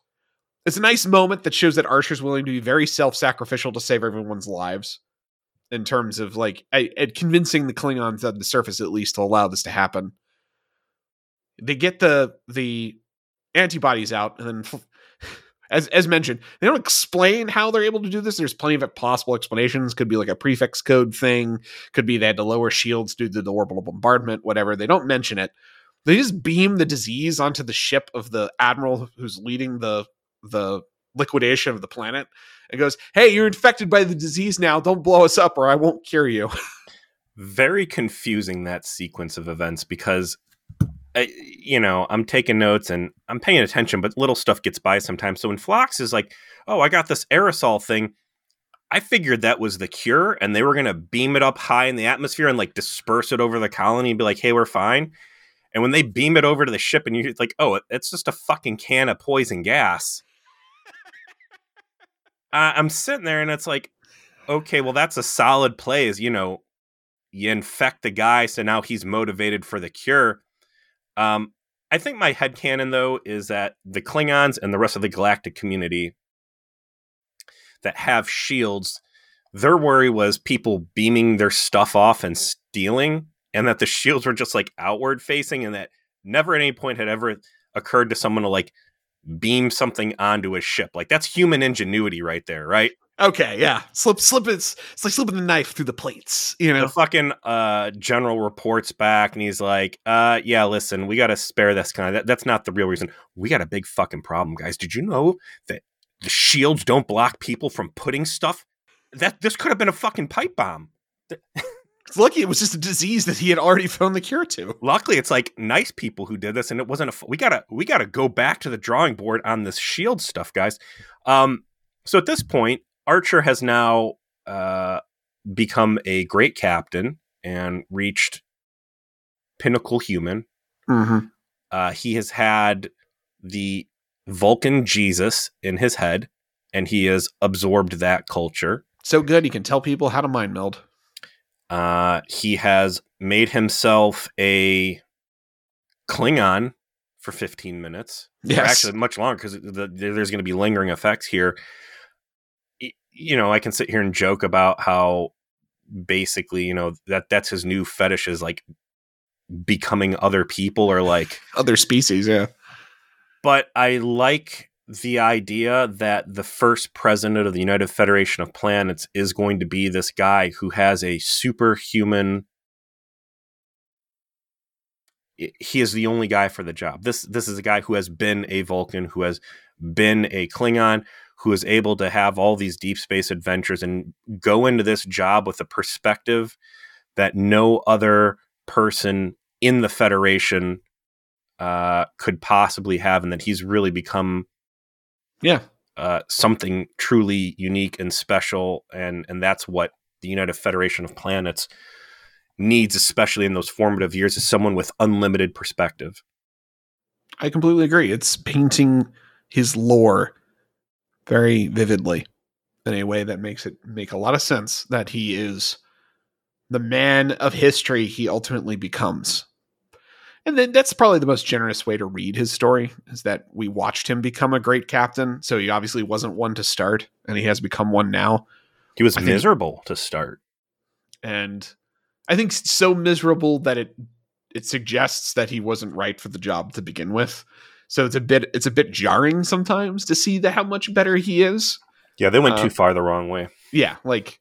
It's a nice moment that shows that Archer's willing to be very self-sacrificial to save everyone's lives. In terms of like I, at convincing the Klingons on the surface at least to allow this to happen. They get the the antibodies out, and then as as mentioned, they don't explain how they're able to do this. There's plenty of possible explanations. Could be like a prefix code thing. Could be they had to lower shields due to the orbital bombardment. Whatever. They don't mention it. They just beam the disease onto the ship of the admiral who's leading the the liquidation of the planet and goes, "Hey, you're infected by the disease now. Don't blow us up, or I won't cure you." Very confusing that sequence of events because, you know, I'm taking notes and I'm paying attention, but little stuff gets by sometimes. So when Phlox is like, "Oh, I got this aerosol thing," I figured that was the cure, and they were going to beam it up high in the atmosphere and like disperse it over the colony and be like, "Hey, we're fine." And when they beam it over to the ship, and you're like, "Oh, it's just a fucking can of poison gas." I'm sitting there, and it's like, okay, well, that's a solid play. Is you know, you infect the guy, so now he's motivated for the cure. Um, I think my head headcanon, though, is that the Klingons and the rest of the galactic community that have shields, their worry was people beaming their stuff off and stealing, and that the shields were just like outward facing, and that never at any point had ever occurred to someone to like beam something onto a ship. Like that's human ingenuity right there, right? Okay, yeah. Slip slip it's it's like slipping the knife through the plates, you know. The fucking uh general reports back and he's like, uh yeah, listen, we gotta spare this guy. That, that's not the real reason. We got a big fucking problem, guys. Did you know that the shields don't block people from putting stuff. That this could have been a fucking pipe bomb. It's lucky it was just a disease that he had already found the cure to. Luckily, it's like nice people who did this, and it wasn't a. We gotta we gotta go back to the drawing board on this shield stuff, guys. Um, so at this point, Archer has now uh, become a great captain and reached pinnacle human. Mm-hmm. Uh, he has had the Vulcan Jesus in his head, and he has absorbed that culture. So good, he can tell people how to mind meld. Uh, he has made himself a Klingon for 15 minutes. Yes. actually, much longer because the, there's going to be lingering effects here. You know, I can sit here and joke about how basically, you know, that that's his new fetish is like becoming other people or like other species. Yeah but I like the idea that the first president of the United Federation of Planets is going to be this guy who has a superhuman he is the only guy for the job. This this is a guy who has been a Vulcan, who has been a Klingon, who is able to have all these deep space adventures and go into this job with a perspective that no other person in the Federation uh, could possibly have, and that he's really become, yeah, uh, something truly unique and special, and and that's what the United Federation of Planets needs, especially in those formative years, is someone with unlimited perspective. I completely agree. It's painting his lore very vividly in a way that makes it make a lot of sense that he is the man of history he ultimately becomes and then that's probably the most generous way to read his story is that we watched him become a great captain. So he obviously wasn't one to start, and he has become one now. He was I miserable think, to start, and I think so miserable that it it suggests that he wasn't right for the job to begin with. So it's a bit it's a bit jarring sometimes to see the how much better he is. Yeah, they went uh, too far the wrong way. Yeah, like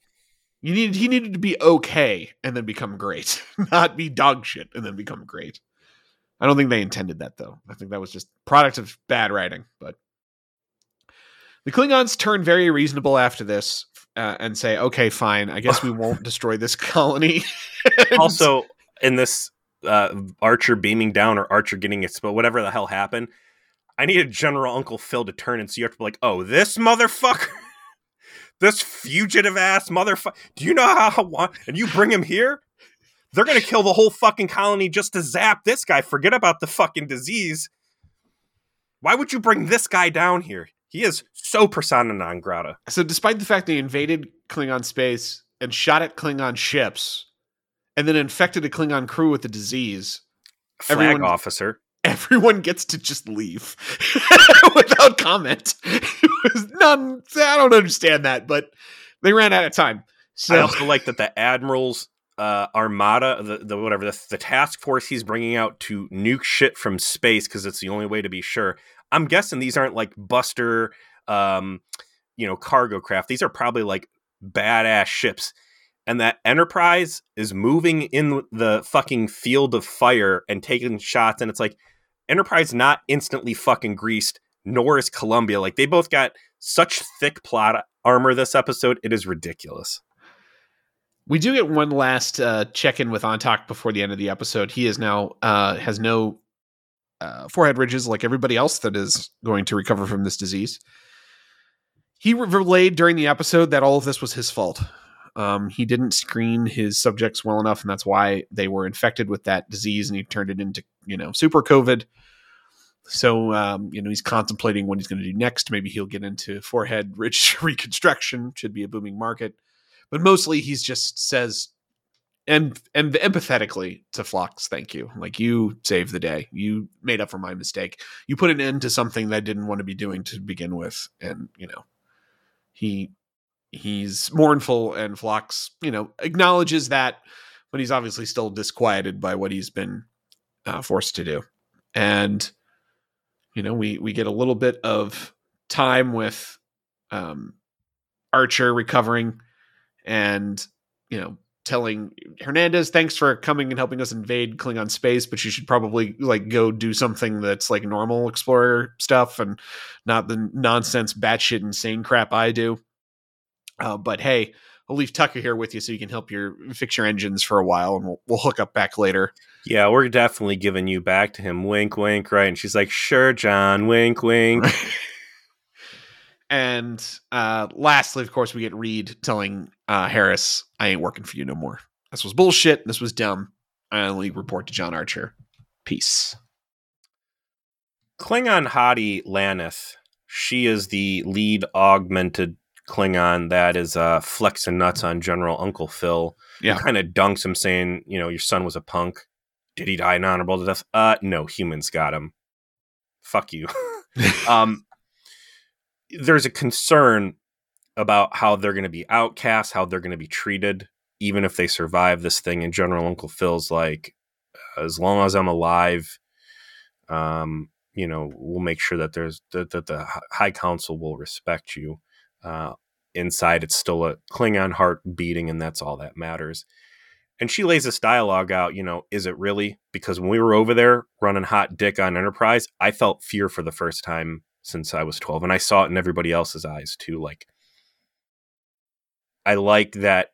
you needed he needed to be okay and then become great, not be dog shit and then become great. I don't think they intended that though. I think that was just product of bad writing. But the Klingons turn very reasonable after this uh, and say, "Okay, fine. I guess we won't destroy this colony." also, in this uh, Archer beaming down or Archer getting exposed, whatever the hell happened, I needed General Uncle Phil to turn and see you have to be like, "Oh, this motherfucker." this fugitive ass motherfucker. Do you know how I want? And you bring him here? They're to kill the whole fucking colony just to zap this guy. Forget about the fucking disease. Why would you bring this guy down here? He is so persona non grata. So, despite the fact they invaded Klingon space and shot at Klingon ships, and then infected a Klingon crew with the disease, flag everyone, officer, everyone gets to just leave without comment. It was none. I don't understand that, but they ran out of time. So I also like that the admirals uh, armada, the, the whatever the, the task force he's bringing out to nuke shit from space because it's the only way to be sure. I'm guessing these aren't like Buster, um, you know, cargo craft. These are probably like badass ships. And that Enterprise is moving in the fucking field of fire and taking shots. And it's like Enterprise not instantly fucking greased, nor is Columbia. Like they both got such thick plot armor this episode. It is ridiculous. We do get one last uh, check in with Antaak before the end of the episode. He is now uh, has no uh, forehead ridges like everybody else that is going to recover from this disease. He relayed during the episode that all of this was his fault. Um, he didn't screen his subjects well enough, and that's why they were infected with that disease, and he turned it into you know super COVID. So um, you know he's contemplating what he's going to do next. Maybe he'll get into forehead ridge reconstruction. Should be a booming market, but mostly he's just says and and empathetically to Phlox, thank you. Like you saved the day. You made up for my mistake. You put an end to something that I didn't want to be doing to begin with, and you know he he's mournful and Phlox, you know, acknowledges that, but he's obviously still disquieted by what he's been uh, forced to do. And you know, we we get a little bit of time with um, Archer recovering and you know telling Hernandez, thanks for coming and helping us invade Klingon space, but you should probably like go do something that's like normal explorer stuff and not the nonsense batshit insane crap I do. Uh, but hey, I'll leave Tucker here with you so you can help your fix your engines for a while, and we'll we'll hook up back later. Yeah, we're definitely giving you back to him. Wink, wink, right? And she's like, "Sure, John." Wink, wink. and uh, lastly, of course, we get Reed telling uh, Harris, "I ain't working for you no more. This was bullshit. This was dumb. I only report to John Archer. Peace." Klingon hottie Laneth. She is the lead augmented Klingon that is uh, flexing nuts on General Uncle Phil. Yeah. Kind of dunks him saying, you know, your son was a punk. Did he die an honorable death? Uh, no, humans got him. Fuck you. um, there's a concern about how they're going to be outcast, how they're going to be treated, even if they survive this thing. And General Uncle Phil's like, as long as I'm alive, um, you know, we'll make sure that there's that, that the High Council will respect you. Uh, inside, it's still a Klingon heart beating, and that's all that matters. And she lays this dialogue out, you know, is it really? Because when we were over there running hot dick on Enterprise, I felt fear for the first time since I was 12. And I saw it in everybody else's eyes too. Like, I like that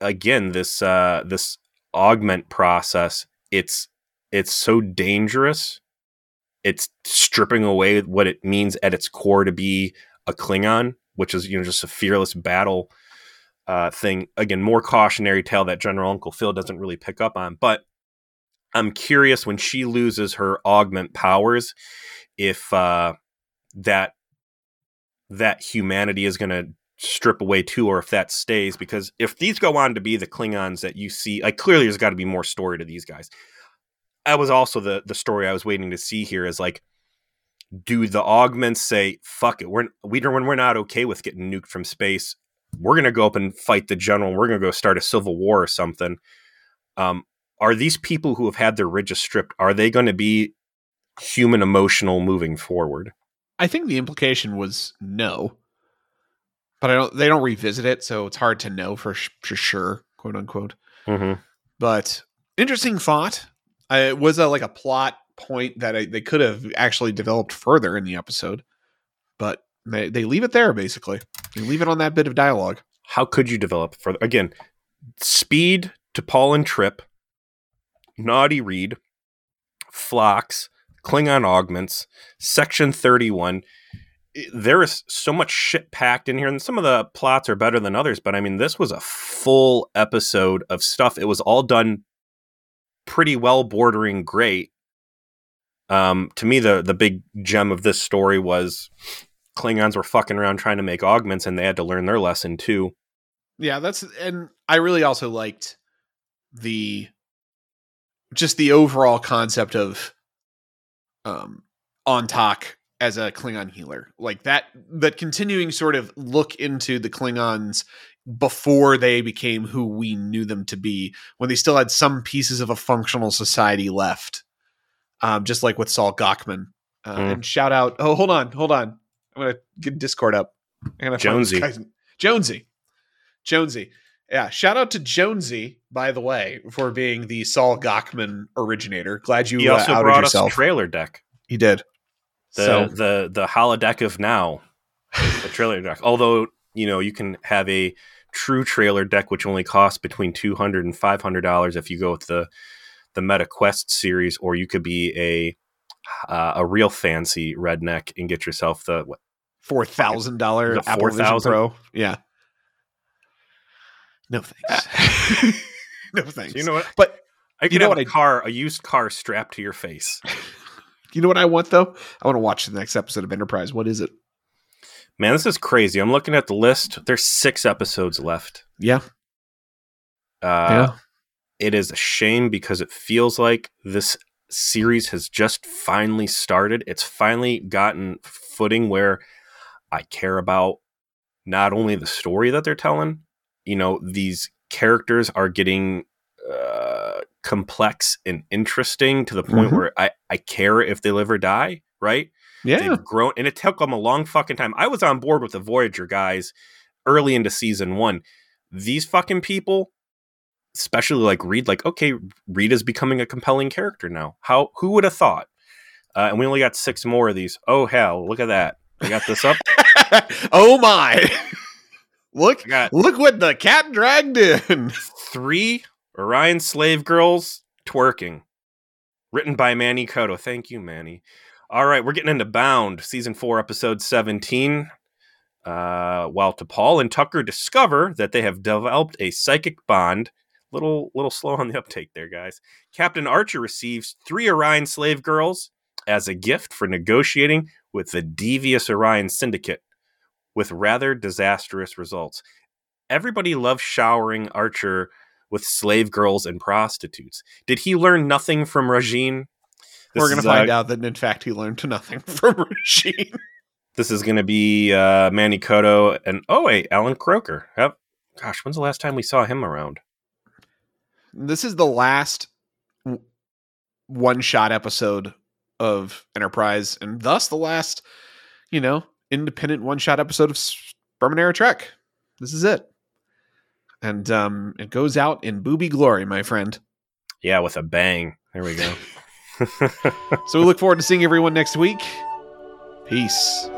again, this, uh, this augment process, it's, it's so dangerous. It's stripping away what it means at its core to be a Klingon which is you know just a fearless battle uh, thing. Again, more cautionary tale that General Uncle Phil doesn't really pick up on. But I'm curious when she loses her augment powers, if uh, that that humanity is going to strip away too, or if that stays. Because if these go on to be the Klingons that you see, like clearly there's got to be more story to these guys. That was also the the story I was waiting to see here. Is like do the augments say fuck it we're we don't when we're not okay with getting nuked from space. We're going to go up and fight the general we're going to go start a civil war or something. Um, are these people who have had their ridges stripped are they going to be human emotional moving forward? I think the implication was no but i don't they don't revisit it so it's hard to know for, for sure quote unquote. Mm-hmm. but interesting thought. Uh, it was a, like a plot point that I, they could have actually developed further in the episode, but they, they leave it there basically. They leave it on that bit of dialogue. How could you develop further? Again, speed to Paul and Trip, Naughty Reed, Phlox, Klingon augments, Section 31. There is so much shit packed in here, and some of the plots are better than others, but I mean, this was a full episode of stuff. It was all done pretty well, bordering great. Um, to me, the the big gem of this story was Klingons were fucking around trying to make augments, and they had to learn their lesson too. Yeah, that's and I really also liked the just the overall concept of um Antaak as a Klingon healer. Like that that continuing sort of look into the Klingons before they became who we knew them to be, when they still had some pieces of a functional society left um, just like with Saul Gockman. Uh, mm. And shout out. Oh, hold on, hold on. I'm gonna get Discord up. I'm gonna Jonesy. Jonesy. Jonesy. Yeah. Shout out to Jonesy, by the way, for being the Saul Gockman originator. Glad you he also uh, brought yourself. us trailer deck. He did. The so, the the holodeck of now. a trailer deck. Although you know you can have a true trailer deck which only costs between 200 and 500 dollars if you go with the the meta quest series or you could be a uh, a real fancy redneck and get yourself the what, Four thousand dollar Apple Vision 4,000? Pro. Yeah. No thanks. no thanks. so you know what But i you know what a I- car a used car strapped to your face you know what I want though? I want to watch the next episode of Enterprise. What is it? man this is crazy i'm looking at the list there's six episodes left Yeah. uh yeah. It is a shame because it feels like this series has just finally started. It's finally gotten footing where I care about not only the story that they're telling, you know, these characters are getting uh, complex and interesting to the point Mhm. where I, I care if they live or die, right? Yeah. They've grown, and it took them a long fucking time. I was on board with the Voyager guys early into season one. These fucking people, especially like Reed, like okay, Reed is becoming a compelling character now. How who would have thought? Uh, and we only got six more of these. Oh hell, look at that! I got this up. oh my. look look what the cat dragged in. three Orion slave girls twerking, written by Manny Coto. Thank you, Manny. All right, we're getting into Bound, season four, episode seventeen. Uh, while T'Pol and Tucker discover that they have developed a psychic bond, little little slow on the uptake there, guys. Captain Archer receives three Orion slave girls as a gift for negotiating with the devious Orion Syndicate, with rather disastrous results. Everybody loves showering Archer with slave girls and prostitutes. Did he learn nothing from Rajiin? We're going to find uh, out that in fact he learned nothing from Rajiin. This is going to be uh, Manny Coto and oh wait, Allan Kroeker. Yep. Gosh, when's the last time we saw him around? This is the last one shot episode of Enterprise, and thus the last, you know, independent one shot episode of Sperman Era Trek. This is it. And um, it goes out in booby glory, my friend. Yeah, with a bang. There we go. So we look forward to seeing everyone next week. Peace.